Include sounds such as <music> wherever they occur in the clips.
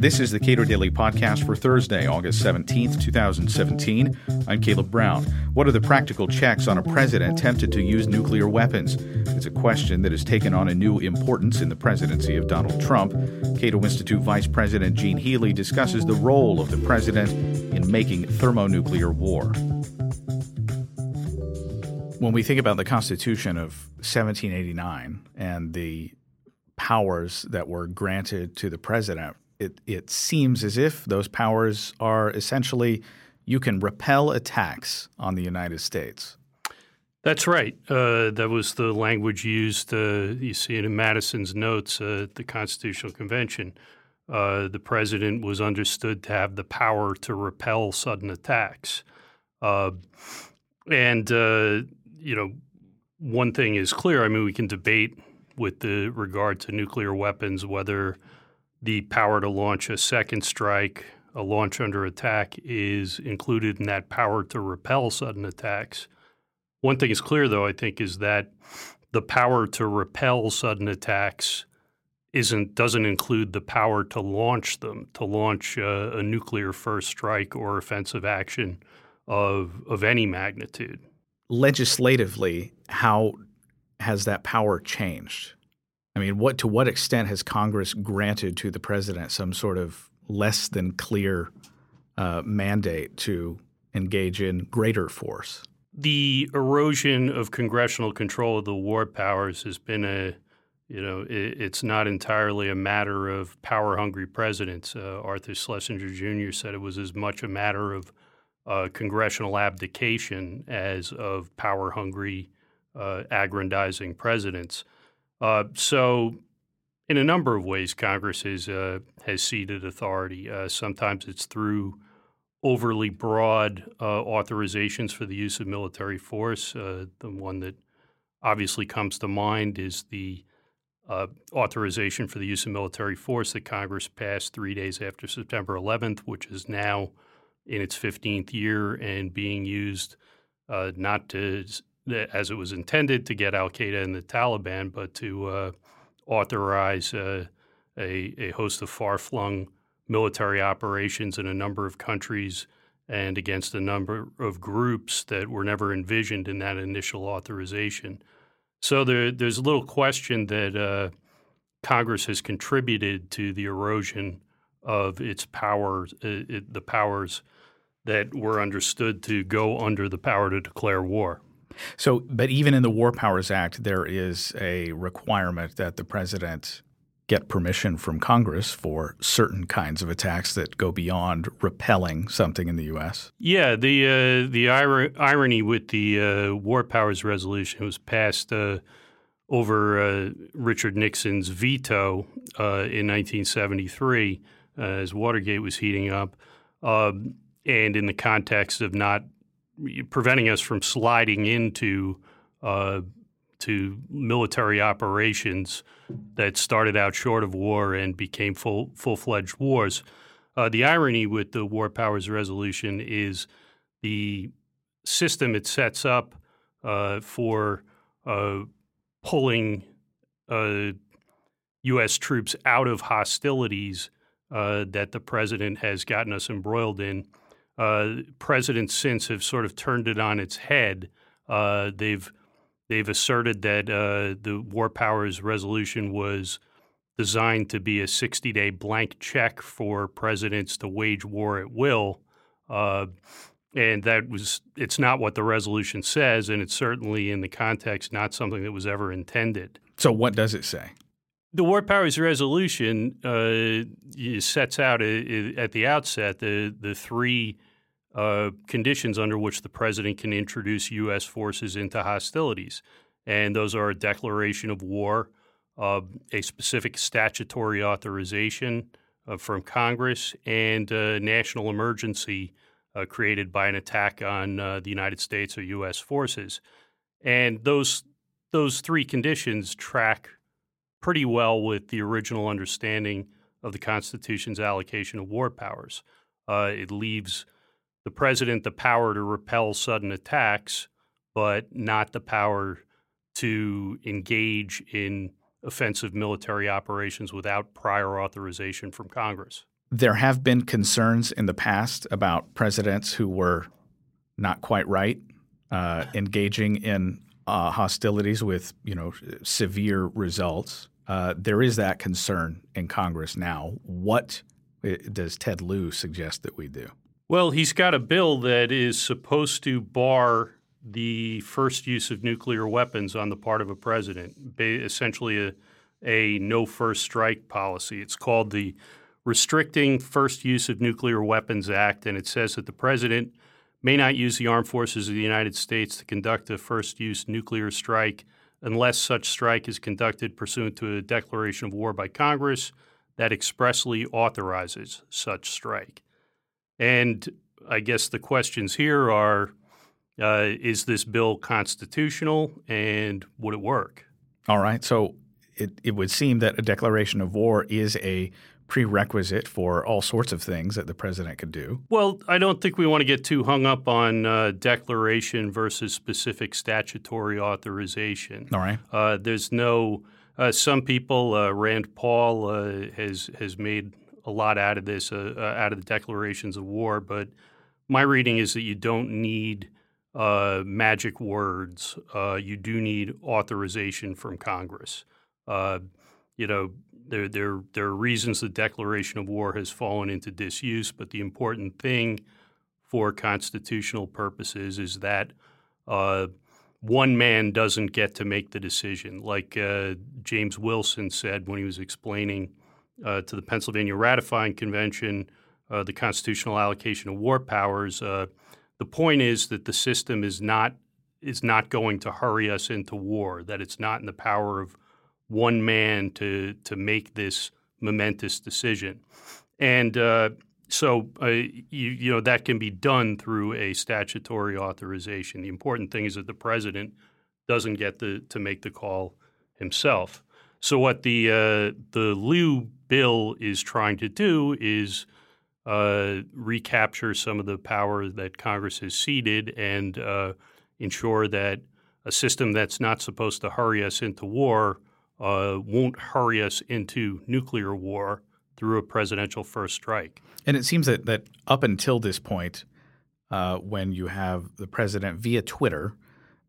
This is the Cato Daily Podcast for Thursday, August 17th, 2017. I'm Caleb Brown. What are the practical checks on a president tempted to use nuclear weapons? It's a question that has taken on a new importance in the presidency of Donald Trump. Cato Institute Vice President Gene Healy discusses the role of the president in making thermonuclear war. When we think about the Constitution of 1789 and the powers that were granted to the president, it, it seems as if those powers are essentially you can repel attacks on the United States. That's right. Uh, that was the language used. Uh, you see it in Madison's notes uh, at the Constitutional Convention. Uh, the president was understood to have the power to repel sudden attacks. Uh, and, uh, you know, one thing is clear. I mean, we can debate with the regard to nuclear weapons whether the power to launch a second strike, a launch under attack, is included in that power to repel sudden attacks. One thing is clear, though, I think, is that the power to repel sudden attacks isn't doesn't include the power to launch them, to launch a, a nuclear first strike or offensive action of of any magnitude. Legislatively, how has that power changed? I mean, what to what extent has Congress granted to the president some sort of less than clear uh, mandate to engage in greater force? The erosion of congressional control of the war powers has been a, you know, it, it's not entirely a matter of power hungry presidents. Uh, Arthur Schlesinger Jr. said it was as much a matter of congressional abdication as of power hungry, uh, aggrandizing presidents. Uh, so, in a number of ways, Congress has uh, has ceded authority. Uh, sometimes it's through overly broad uh, authorizations for the use of military force. The one that obviously comes to mind is the uh, authorization for the use of military force that Congress passed three days after September 11th, which is now in its 15th year and being used not to as it was intended to get Al Qaeda and the Taliban, but to uh, authorize uh, a, a, host of far flung military operations in a number of countries and against a number of groups that were never envisioned in that initial authorization. So there, there's little question that uh, Congress has contributed to the erosion of its powers, uh, it, the powers that were understood to go under the power to declare war. So, but even in the War Powers Act, there is a requirement that the president get permission from Congress for certain kinds of attacks that go beyond repelling something in the U.S. Yeah, the uh, the ir- irony with the uh, War Powers Resolution was passed uh, over uh, Richard Nixon's veto uh, in 1973 uh, as Watergate was heating up, um, and in the context of not preventing us from sliding into uh, to military operations that started out short of war and became full full fledged wars. Uh, the irony with the War Powers Resolution is the system it sets up uh, for uh, pulling U.S. Uh, troops out of hostilities uh, that the president has gotten us embroiled in uh, presidents since have sort of turned it on its head. Uh, they've they've asserted that uh, the War Powers Resolution was designed to be a 60 day blank check for presidents to wage war at will. Uh, and that was it's not what the resolution says, and it's certainly in the context not something that was ever intended. So, what does it say? The War Powers Resolution uh, sets out uh, at the outset the the three uh, conditions under which the president can introduce U.S. forces into hostilities. And those are a declaration of war, uh, a specific statutory authorization uh, from Congress, and a national emergency uh, created by an attack on the United States or U.S. forces. And those those three conditions track pretty well with the original understanding of the Constitution's allocation of war powers. Uh, it leaves the president the power to repel sudden attacks, but not the power to engage in offensive military operations without prior authorization from Congress. There have been concerns in the past about presidents who were not quite right, uh, engaging in uh, hostilities with you know severe results. Uh, there is that concern in Congress now. What uh, does Ted Lieu suggest that we do? Well, he's got a bill that is supposed to bar the first use of nuclear weapons on the part of a president, essentially a, a no first strike policy. It's called the Restricting First Use of Nuclear Weapons Act, and it says that the president may not use the armed forces of the United States to conduct a first use nuclear strike unless such strike is conducted pursuant to a declaration of war by Congress that expressly authorizes such strike. And I guess the questions here are uh, is this bill constitutional and would it work? All right. So it, it would seem that a declaration of war is a prerequisite for all sorts of things that the president could do. Well, I don't think we want to get too hung up on uh, declaration versus specific statutory authorization. All right. Uh, there's no. Uh, some people, uh, Rand Paul uh, has has made a lot out of this, uh, out of the declarations of war. But my reading is that you don't need magic words. you do need authorization from Congress. you know, there, there, there are reasons the declaration of war has fallen into disuse, but the important thing for constitutional purposes is that uh, one man doesn't get to make the decision. Like uh, James Wilson said when he was explaining uh, to the Pennsylvania Ratifying Convention uh, the constitutional allocation of war powers, uh, the point is that the system is not is not going to hurry us into war. That it's not in the power of one man to to make this momentous decision, and uh, so uh, you, you know that can be done through a statutory authorization. The important thing is that the president doesn't get the, to make the call himself. So what the uh, the Lieu bill is trying to do is uh, recapture some of the power that Congress has ceded and uh, ensure that a system that's not supposed to hurry us into war uh, won't hurry us into nuclear war through a presidential first strike. And it seems that, that up until this point, uh, when you have the president via Twitter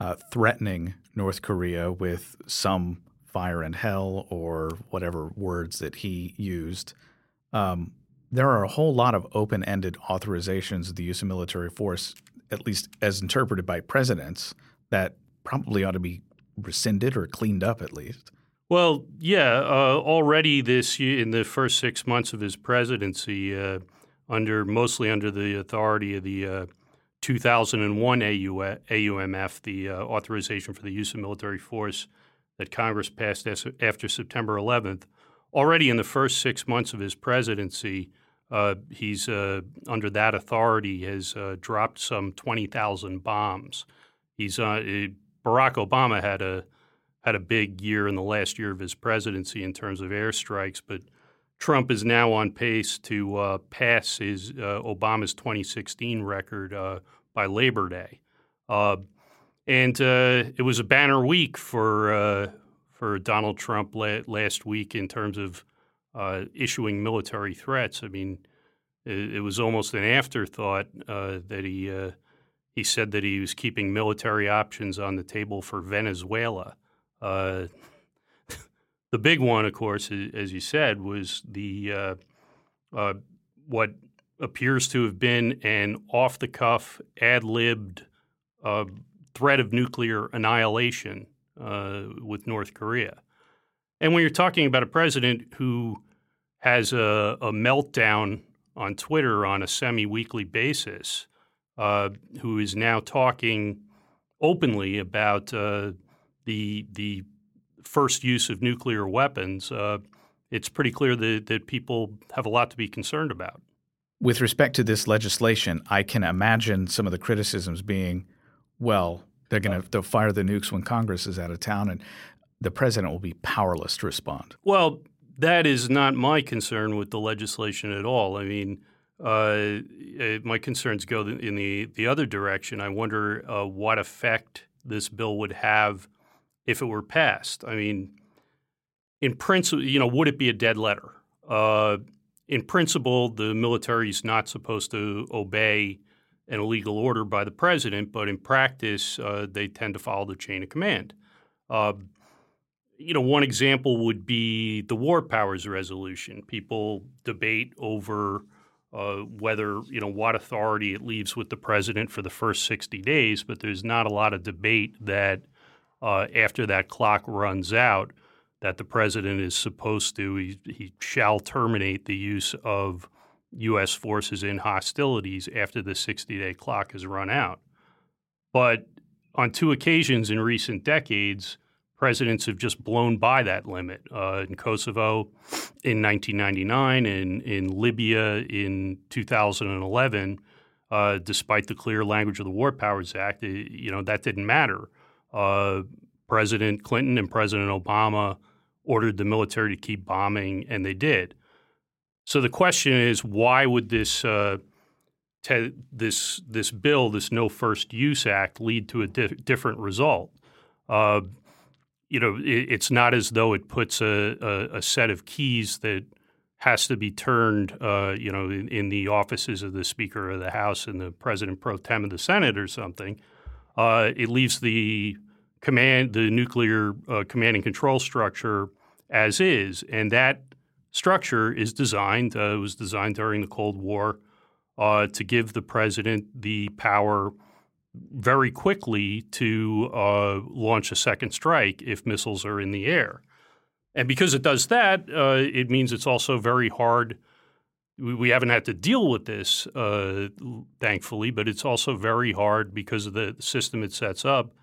uh, threatening North Korea with some fire and hell or whatever words that he used, um, there are a whole lot of open ended authorizations of the use of military force, at least as interpreted by presidents, that probably ought to be rescinded or cleaned up at least. Well, yeah. Uh, already this year, in the first six months of his presidency, uh, under mostly under the authority of the uh, 2001 AU, AUMF, the uh, authorization for the use of military force that Congress passed as, after September 11th. Already in the first six months of his presidency, uh, he's uh, under that authority has dropped some 20,000 bombs. He's Barack Obama had a had a big year in the last year of his presidency in terms of airstrikes, but Trump is now on pace to uh, pass his uh, Obama's 2016 record uh, by Labor Day, uh, and uh, it was a banner week for uh, for Donald Trump la- last week in terms of issuing military threats. I mean, it, it was almost an afterthought that he he said that he was keeping military options on the table for Venezuela. Uh, <laughs> the big one, of course, as you said, was the uh, uh, what appears to have been an off-the-cuff, ad-libbed uh, threat of nuclear annihilation uh, with North Korea. And when you're talking about a president who has a, a meltdown on Twitter on a semi-weekly basis, uh, who is now talking openly about the the first use of nuclear weapons, uh, it's pretty clear that, that people have a lot to be concerned about. With respect to this legislation, I can imagine some of the criticisms being, well, they're going to they'll fire the nukes when Congress is out of town, and the president will be powerless to respond. Well, that is not my concern with the legislation at all. I mean, uh, my concerns go in the the other direction. I wonder uh, what effect this bill would have if it were passed. I mean, in principle, you know, would it be a dead letter? Uh, in principle, the military is not supposed to obey an illegal order by the president, but in practice, uh, they tend to follow the chain of command. Uh, you know, one example would be the War Powers Resolution. People debate over uh, whether, you know, what authority it leaves with the president for the first 60 days, but there's not a lot of debate that uh, after that clock runs out, that the president is supposed to, he, he shall terminate the use of U.S. forces in hostilities after the 60 day clock has run out. But on two occasions in recent decades, presidents have just blown by that limit. Uh, in Kosovo in 1999 and in Libya in 2011, uh, despite the clear language of the War Powers Act, it, you know that didn't matter. Uh, President Clinton and President Obama ordered the military to keep bombing, and they did. So the question is, why would this uh, te- this this bill, this No First Use Act, lead to a di- different result? Uh, you know, it, it's not as though it puts a, a, a, set of keys that has to be turned, uh, you know, in, in, the offices of the Speaker of the House and the President pro tem of the Senate or something. Uh, it leaves the command, the nuclear uh, command and control structure as is, and that structure is designed. Uh, it was designed during the Cold War uh, to give the president the power very quickly to uh, launch a second strike if missiles are in the air. And because it does that, uh, it means it's also very hard. We, we haven't had to deal with this, uh, thankfully, but it's also very hard because of the system it sets up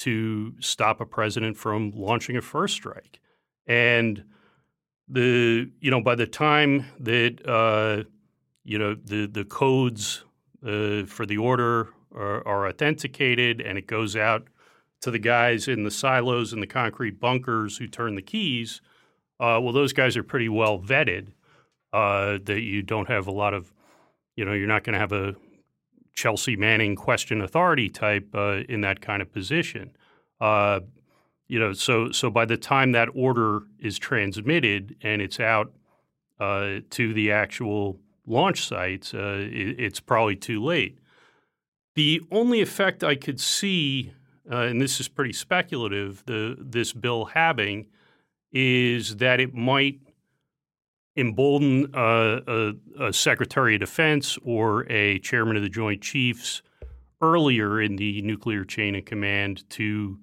to stop a president from launching a first strike. And the you know by the time that uh, you know the the codes uh, for the order are, are, authenticated and it goes out to the guys in the silos and the concrete bunkers who turn the keys. Uh, well, those guys are pretty well vetted. Uh, that you don't have a lot of, you know, you're not going to have a Chelsea Manning question authority type uh, in that kind of position. Uh, you know, so so by the time that order is transmitted and it's out uh, to the actual launch sites, uh, it, it's probably too late. The only effect I could see, uh, and this is pretty speculative, the this bill having, is that it might embolden uh, a, a Secretary of Defense or a Chairman of the Joint Chiefs earlier in the nuclear chain of command to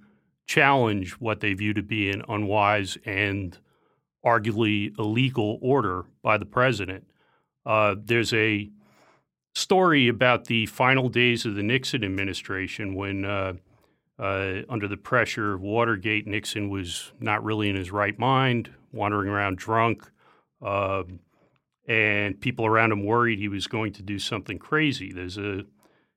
challenge what they view to be an unwise and arguably illegal order by the president. Uh, there's a story about the final days of the Nixon administration when, uh, uh, under the pressure of Watergate, Nixon was not really in his right mind, wandering around drunk, um, and people around him worried he was going to do something crazy. There's a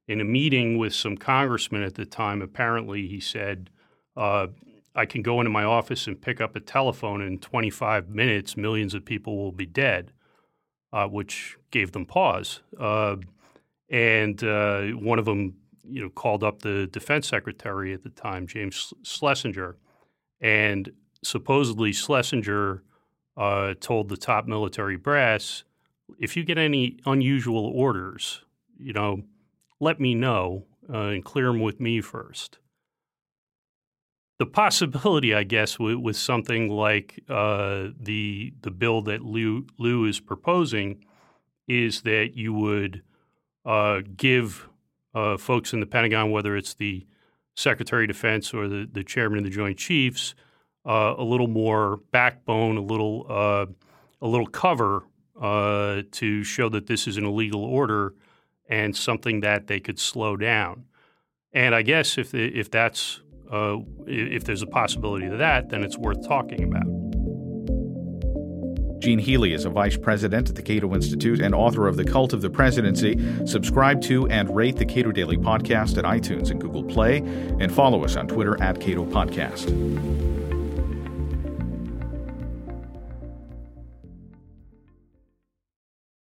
in a meeting with some congressmen at the time. Apparently, he said uh, I can go into my office and pick up a telephone and in 25 minutes, millions of people will be dead, uh, which gave them pause. Uh, and one of them, you know, called up the defense secretary at the time, James Schlesinger, and supposedly Schlesinger uh, told the top military brass, if you get any unusual orders, you know, let me know uh, and clear them with me first. The possibility, I guess, with, with something like uh, the the bill that Lieu, Lieu is proposing is that you would uh, give uh, folks in the Pentagon, whether it's the Secretary of Defense or the, the Chairman of the Joint Chiefs, uh, a little more backbone, a little uh, a little cover uh, to show that this is an illegal order and something that they could slow down. And I guess if if that's uh, if there's a possibility of that, then it's worth talking about. Gene Healy is a vice president at the Cato Institute and author of The Cult of the Presidency. Subscribe to and rate the Cato Daily Podcast at iTunes and Google Play, and follow us on Twitter at Cato Podcast.